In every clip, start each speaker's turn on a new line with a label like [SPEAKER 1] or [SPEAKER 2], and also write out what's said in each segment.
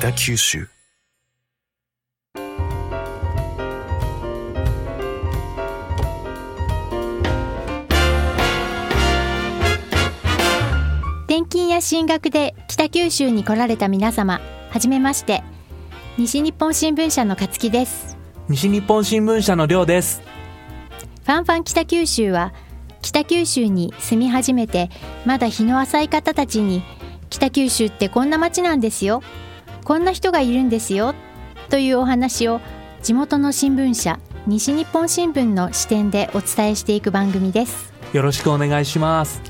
[SPEAKER 1] 北九州。
[SPEAKER 2] 転勤や進学で北九州に来られた皆様はじめまして。西日本新聞社の勝木です。
[SPEAKER 3] 西日本新聞社の亮です。
[SPEAKER 2] ファンファン北九州は北九州に住み始めてまだ日の浅い方たちに北九州ってこんな街なんですよこんな人がいるんですよというお話を地元の新聞社西日本新聞の視点でお伝えしていく番組です。
[SPEAKER 3] よろしくお願いします。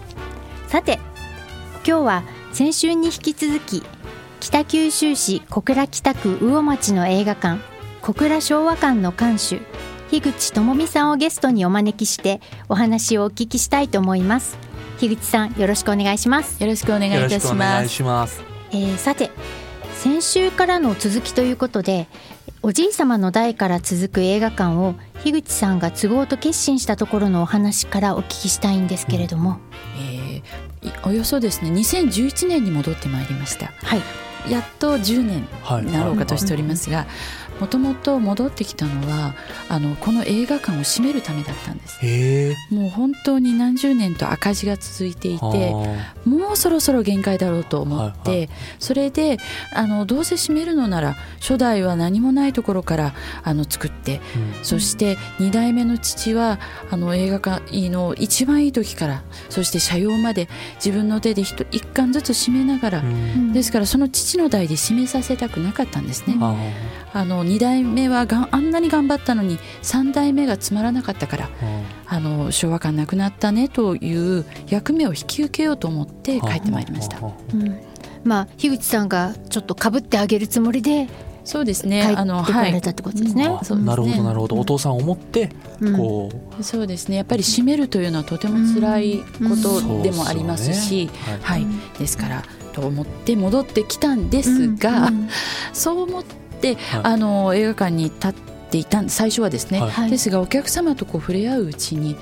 [SPEAKER 2] さて今日は先週に引き続き北九州市小倉北区魚町の映画館小倉昭和館の館主樋口智美さんをゲストにお招きしてお話をお聞きしたいと思います。樋口さんよろしくお願いします。
[SPEAKER 4] よろしくお願いいたします。
[SPEAKER 3] します。
[SPEAKER 2] えー、さて先週からの続きということでおじい様の代から続く映画館を樋口さんが都合と決心したところのお話からお聞きしたいんですけれども、
[SPEAKER 4] えー、およそですね2011年に戻ってまいりました。
[SPEAKER 2] はい。
[SPEAKER 4] やっと10年になろうかとしておりますが、もともと戻ってきたのはあのこの映画館を閉めるためだったんです。もう本当に何十年と赤字が続いていてもうそろそろ限界だろうと思って、
[SPEAKER 3] はいは
[SPEAKER 4] それであのどうせ閉めるのなら初代は何もないところからあの作ってそして2代目の父はあの映画館の一番いい時からそして社用まで自分の手で一一巻ずつ閉めながら、
[SPEAKER 3] うん。
[SPEAKER 4] ですからその父の代で閉めさせたくなかったんですね。
[SPEAKER 3] あ
[SPEAKER 4] あの2代目はがんあんなに頑張ったのに3代目がつまらなかったからあの昭和館なくなったねという役目を引き受けようと思って帰ってまいりました。
[SPEAKER 2] うん。まあ樋口さんがちょっとかぶってあげるつもりで
[SPEAKER 4] そうです
[SPEAKER 2] 帰
[SPEAKER 4] ね。あの
[SPEAKER 2] ってこら
[SPEAKER 4] はい
[SPEAKER 2] れたってことですね。
[SPEAKER 3] なるほどなるほど。お父さんを思って
[SPEAKER 2] うん。
[SPEAKER 3] こう。
[SPEAKER 4] そうですね。やっぱり閉めるというのはとても辛いことでもありますし、はい、ですからと思って戻ってきたんですが、
[SPEAKER 2] うん。
[SPEAKER 4] そう思って、
[SPEAKER 3] はい。
[SPEAKER 4] あの映画館に立っていた最初はですね、
[SPEAKER 3] はい。
[SPEAKER 2] はい。
[SPEAKER 4] ですがお客様とこう触れ合ううちに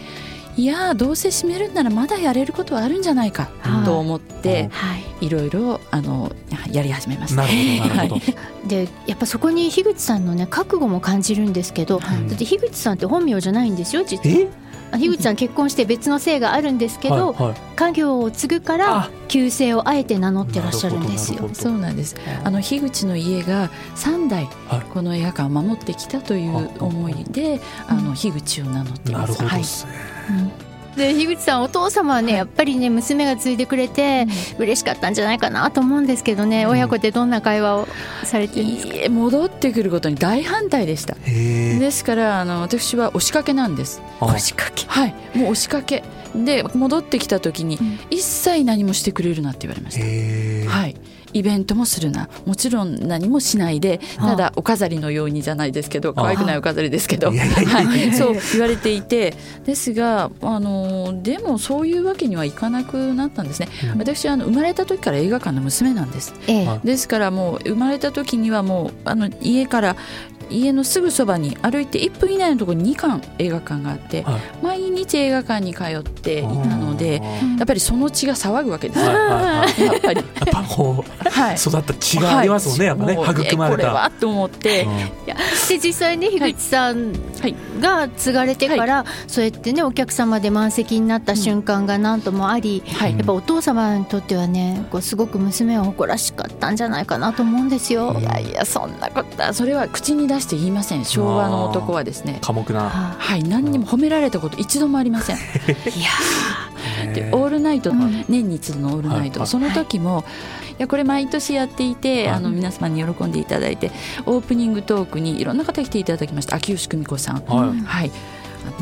[SPEAKER 4] いやーどうせ閉めるんならまだやれることはあるんじゃないか
[SPEAKER 2] はい。
[SPEAKER 4] と思って、
[SPEAKER 2] はい、
[SPEAKER 4] いろいろあのやり始めました。
[SPEAKER 3] なるほどなるほど、
[SPEAKER 4] はい。
[SPEAKER 2] でやっぱそこに樋口さんのね覚悟も感じるんですけど、
[SPEAKER 4] はい。
[SPEAKER 2] だって樋口さんって本名じゃないんですよ実は樋口さん結婚して別の姓があるんですけど、
[SPEAKER 3] はいはい。
[SPEAKER 2] 家業を継ぐから
[SPEAKER 3] あ。
[SPEAKER 2] 旧姓をあえて名乗ってらっしゃるんですよ。
[SPEAKER 4] そうなんです。あの樋口の家が3代
[SPEAKER 3] はい。
[SPEAKER 4] この映画館を守ってきたという思いであの樋口を名乗ってい
[SPEAKER 3] なる
[SPEAKER 4] ます。はい。
[SPEAKER 3] ほどで
[SPEAKER 2] 樋口さんお父様はね、やっぱりね娘が継いでくれて嬉しかったんじゃないかなと思うんですけどね、
[SPEAKER 3] うん。
[SPEAKER 2] 親子でどんな会話をされてるんですか？
[SPEAKER 4] 戻ってくることに大反対でした。ですからあの私は押しかけなんです。
[SPEAKER 3] あ。
[SPEAKER 2] 押しかけ。
[SPEAKER 4] はい、もう押しかけ。で戻ってきた時に
[SPEAKER 2] ん。
[SPEAKER 4] 一切何もしてくれるなって言われました。はい、イベントもするな。もちろん何もしないでただお飾りのようにじゃないですけど可愛くないお飾りですけど、はい、そう言われていて。ですがあのでもそういうわけにはいかなくなったんですね、
[SPEAKER 3] うん。
[SPEAKER 4] 私はあの生まれた時から映画館の娘なんです。
[SPEAKER 2] ええ。
[SPEAKER 3] はい
[SPEAKER 4] ですからもう生まれた時にはもうあの家から家のすぐそばに歩いて1分以内のところに2館映画館があって
[SPEAKER 3] はい。
[SPEAKER 4] 毎日映画館に通っていたので
[SPEAKER 3] あ
[SPEAKER 4] やっぱりその血が騒ぐわけです。よ やっぱり。
[SPEAKER 3] やっぱこう
[SPEAKER 4] はい。
[SPEAKER 3] 育った血がありますもんね、やっぱね
[SPEAKER 4] もう
[SPEAKER 3] 育まれた。
[SPEAKER 4] これはと思って、
[SPEAKER 2] で実際ね樋口さん
[SPEAKER 4] はい。
[SPEAKER 2] が継がれてから、そうやってねお客様で満席になった瞬間が何ともあり、
[SPEAKER 4] はい。
[SPEAKER 2] やっぱお父様にとってはねこうすごく娘は誇らしかったんじゃないかなと思うんですよ。
[SPEAKER 3] うん
[SPEAKER 4] いやいやそんなことはそれは口に出して言いません。昭和の男はですね。
[SPEAKER 3] 寡黙な。
[SPEAKER 2] は
[SPEAKER 4] はい何にも褒められたこと一度もありません。
[SPEAKER 2] い、いや
[SPEAKER 4] でオールナイト、
[SPEAKER 2] うん
[SPEAKER 4] 年に一度のオールナイト、
[SPEAKER 3] はい。
[SPEAKER 4] その時も、い、やこれ毎年やっていて、
[SPEAKER 3] はい。
[SPEAKER 4] あの皆様に喜んでいただいてオープニングトークにいろんな方来ていただきました。秋吉久美子さん。
[SPEAKER 3] はい。
[SPEAKER 4] はい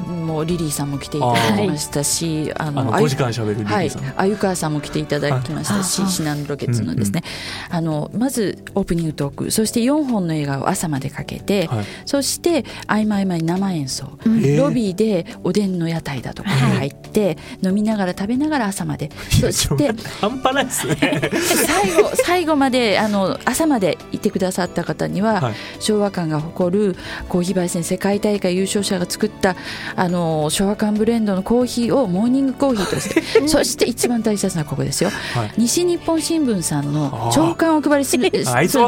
[SPEAKER 4] もうリリーさんも来ていただきましたしあ
[SPEAKER 3] あの
[SPEAKER 4] あゆ
[SPEAKER 3] 5時間しゃべるリリ
[SPEAKER 4] はい
[SPEAKER 3] ーさん、、
[SPEAKER 4] 鮎川さんも来ていただきましたし、
[SPEAKER 2] はい
[SPEAKER 4] シナンロケッツのですね、あのまずオープニングトーク。そして4本の映画を朝までかけて、
[SPEAKER 3] はい。
[SPEAKER 4] そして合間合間に生演奏、ロビーでおでんの屋台だとかに入って、飲みながら食べながら朝まで。そして
[SPEAKER 3] 半端ないですね。
[SPEAKER 4] 最後最後まであの朝までいてくださった方には、
[SPEAKER 3] はい。
[SPEAKER 4] 昭和館が誇るコーヒー焙煎世界大会優勝者が作ったあの昭和館ブレンドのコーヒーをモーニングコーヒーとして そして一番大切なここですよ、
[SPEAKER 3] はい。
[SPEAKER 4] 西日本新聞さんの朝刊をお配りする
[SPEAKER 3] あいつ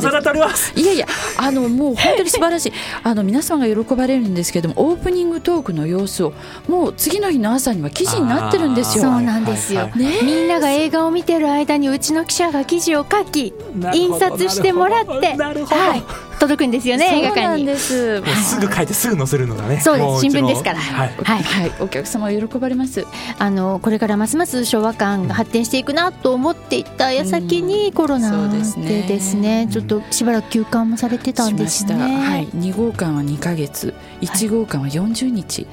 [SPEAKER 3] す
[SPEAKER 4] いやいやあのもう本当に素晴らしい。あの皆様が喜ばれるんですけどもオープニングトークの様子をもう次の日の朝には記事になってるんですよ。
[SPEAKER 2] そうなんですよ、
[SPEAKER 4] ねえ。
[SPEAKER 2] みんなが映画を見てる間にうちの記者が記事を書き印刷してもらって。はい、届くんですよね映画
[SPEAKER 4] そうなん
[SPEAKER 2] 館に。
[SPEAKER 4] です。
[SPEAKER 3] ぐ書いてすぐ載せるのがね
[SPEAKER 2] そうです。新聞ですから。
[SPEAKER 3] はい。
[SPEAKER 2] はい。
[SPEAKER 4] はい、お客様喜ばれます。
[SPEAKER 2] あのこれからますます昭和館が発展していくなと思っていた矢先にコロナ
[SPEAKER 4] です
[SPEAKER 2] ですねちょっとしばらく休館もされてたんですね。
[SPEAKER 4] しました。はい、2号館は2ヶ月、1号館は40日。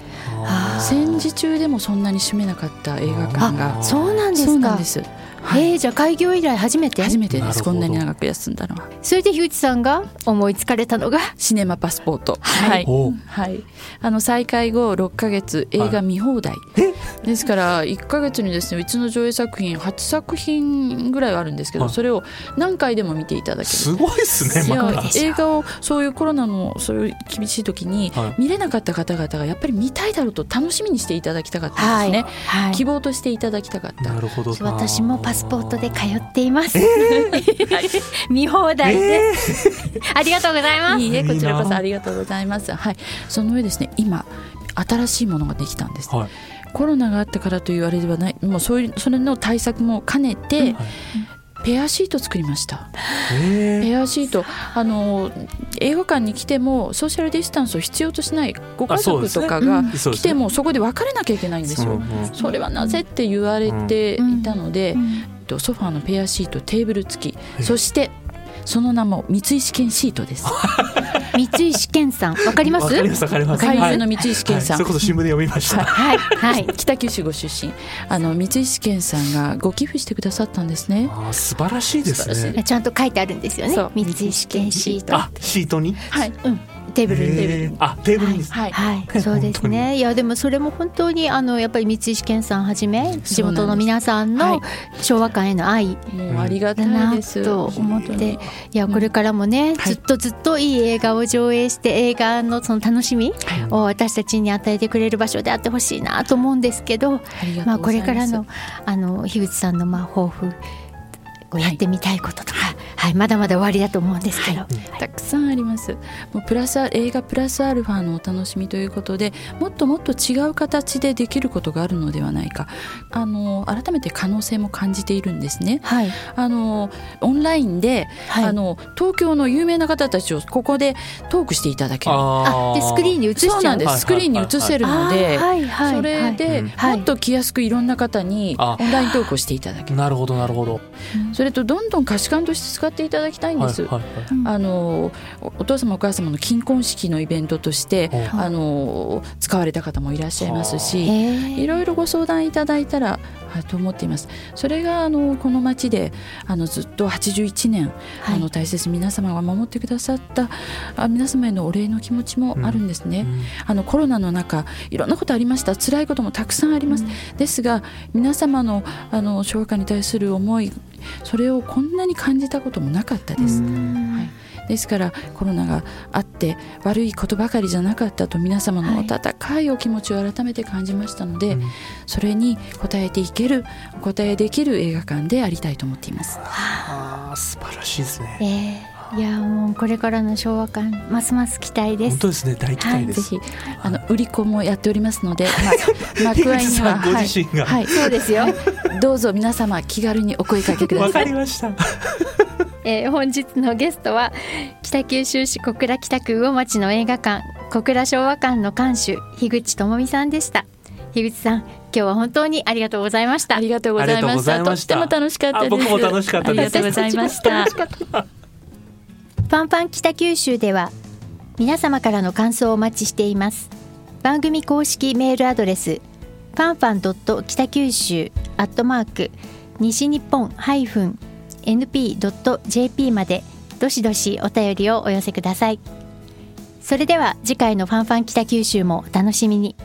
[SPEAKER 4] 戦時中でもそんなに閉めなかった映画館が
[SPEAKER 2] あ。そうなんですか。
[SPEAKER 4] そうなんです。はい。
[SPEAKER 2] えー、じゃあ開業以来初めて？
[SPEAKER 4] 初めてです。こんなに長く休んだのは？
[SPEAKER 2] それで樋口さんが思いつかれたのが？
[SPEAKER 4] シネマパスポート。
[SPEAKER 2] はい。
[SPEAKER 4] はい。あの再開後6ヶ月映画見放題、ですから1ヶ月にですねうちの上映作品8作品ぐらいはあるんですけど、
[SPEAKER 3] はい。
[SPEAKER 4] それを何回でも見ていただける。
[SPEAKER 3] すごいですね
[SPEAKER 4] いや
[SPEAKER 3] まだ。
[SPEAKER 2] ですよ
[SPEAKER 4] 映画をそういうコロナのそういう厳しい時に
[SPEAKER 3] はい。
[SPEAKER 4] 見れなかった方々がやっぱり見たいだろうと楽しみにしていただきたかったんですね、
[SPEAKER 2] はい。
[SPEAKER 4] 希望としていただきたかった。
[SPEAKER 3] なるほど。
[SPEAKER 2] 私もパスポートで通っています。見放題で、ありがとうございます。
[SPEAKER 4] いいえこちらこそありがとうございます。はい。その上ですね今新しいものができたんです。
[SPEAKER 3] はい。
[SPEAKER 4] コロナがあったからというあれではない。もうそういうそれの対策も兼ねて、
[SPEAKER 3] はい
[SPEAKER 4] ペアシート作りました。
[SPEAKER 3] えー。
[SPEAKER 4] ペアシート。あの映画館に来てもソーシャルディスタンスを必要としないご家族とかが来てもそこで別れなきゃいけないんですよ。それはなぜって言われていたので、とソファーのペアシートテーブル付き、
[SPEAKER 3] い。
[SPEAKER 4] そしてその名も三井試験シートです。
[SPEAKER 2] 三井試験さん、わかります？
[SPEAKER 3] わかりますわかります。
[SPEAKER 4] 怪
[SPEAKER 3] はい。
[SPEAKER 4] 獣の三井試験さん、
[SPEAKER 3] はい。それこそ新聞で読みました。
[SPEAKER 2] はい、はい。
[SPEAKER 4] 北九州ご出身。あの三井試験さんがご寄付してくださったんですね。
[SPEAKER 3] あー素晴らしいですね。
[SPEAKER 2] ちゃんと書いてあるんですよね。三井試験シート。
[SPEAKER 3] あシートに？
[SPEAKER 4] はい、
[SPEAKER 2] うん、テーブルに。
[SPEAKER 3] へー。あテーブルに
[SPEAKER 4] はい、
[SPEAKER 2] はい、そうですね。いや、でも、それも本当に、あの、やっぱり三井試験さんはじめ、地元の皆さんの
[SPEAKER 4] はい。
[SPEAKER 2] 昭和館への愛。
[SPEAKER 4] もうありがた
[SPEAKER 2] だない
[SPEAKER 4] です。
[SPEAKER 2] と思っていやこれからもね、
[SPEAKER 4] はい。
[SPEAKER 2] ずっとずっといい映画を上映して映画のその楽しみを私たちに与えてくれる場所であってほしいなと思うんですけど、まあ、こ。れからのあの樋口さんのまあ抱負こうやってみたいこととか、はいまだまだ終わりだと思うんですけど、
[SPEAKER 4] たくさんあります。もうプラスア映画プラスアルファのお楽しみということでもっともっと違う形でできることがあるのではないか。あの改めて可能性も感じているんですね。
[SPEAKER 2] はい。
[SPEAKER 4] あのオンラインで、
[SPEAKER 2] はい。
[SPEAKER 4] あの東京の有名な方たちをここでトークしていただける。
[SPEAKER 2] あでスクリーンに映しちゃ
[SPEAKER 4] そうなんで
[SPEAKER 3] はい
[SPEAKER 4] すスクリーンに映せるので、
[SPEAKER 2] あーはいはい
[SPEAKER 4] それで、もっと来やすくいろんな方に
[SPEAKER 3] あ
[SPEAKER 4] オンライントークをしていただける。
[SPEAKER 3] なるほどなるほど。
[SPEAKER 4] それとどんどん可視感として使っていただきたいんです、
[SPEAKER 3] はいはいはい。
[SPEAKER 4] あのおお父様お母様の金婚式のイベントとしてあの使われた方もいらっしゃいます
[SPEAKER 2] へ
[SPEAKER 4] し
[SPEAKER 2] ー
[SPEAKER 4] いろいろご相談いただいたらあと思っています。それがあのこの町であのずっと81年、
[SPEAKER 2] はい。
[SPEAKER 4] あの大切に皆様が守ってくださったあ皆様へのお礼の気持ちもあるんですね、
[SPEAKER 3] うん。
[SPEAKER 4] あのコロナの中いろんなことありました。辛いこともたくさんあります、ですが皆様のあの昭和館に対する思いそれをこんなに感じたこともなかったです、はい、ですからコロナがあって悪いことばかりじゃなかったと皆様の温かいお気持ちを改めて感じましたので、
[SPEAKER 3] うん。
[SPEAKER 4] それに応えていけるお答えできる映画館でありたいと思っています。
[SPEAKER 3] あー素晴らしいですね。
[SPEAKER 2] え。ーいやもうこれからの昭和館ますます期待です。
[SPEAKER 3] 本当ですね。大期待です。
[SPEAKER 4] ぜひあの売り子もやっておりますので、まあ、幕間には、はい、はい
[SPEAKER 2] そうですよ、
[SPEAKER 4] どうぞ皆様気軽にお声かけくだ
[SPEAKER 3] わか
[SPEAKER 4] さい。
[SPEAKER 3] りました。
[SPEAKER 2] えー本日のゲストは北九州市小倉北区魚町の映画館小倉昭和館の館主樋口智美さんでした。樋口さん今日は本当に
[SPEAKER 4] ありがとうございました。
[SPEAKER 3] ありがとうございました。
[SPEAKER 4] とっても楽しかったです。
[SPEAKER 3] あ僕も楽しかったです。
[SPEAKER 4] ありがとうございました。
[SPEAKER 2] パンパン北九州では皆様からの感想をお待ちしています。番組公式メールアドレスパンパンドット北九州アットマーク西日本ハイフン NP.jp までどしどしお便りをお寄せください。それでは次回のファンファン北九州もお楽しみに。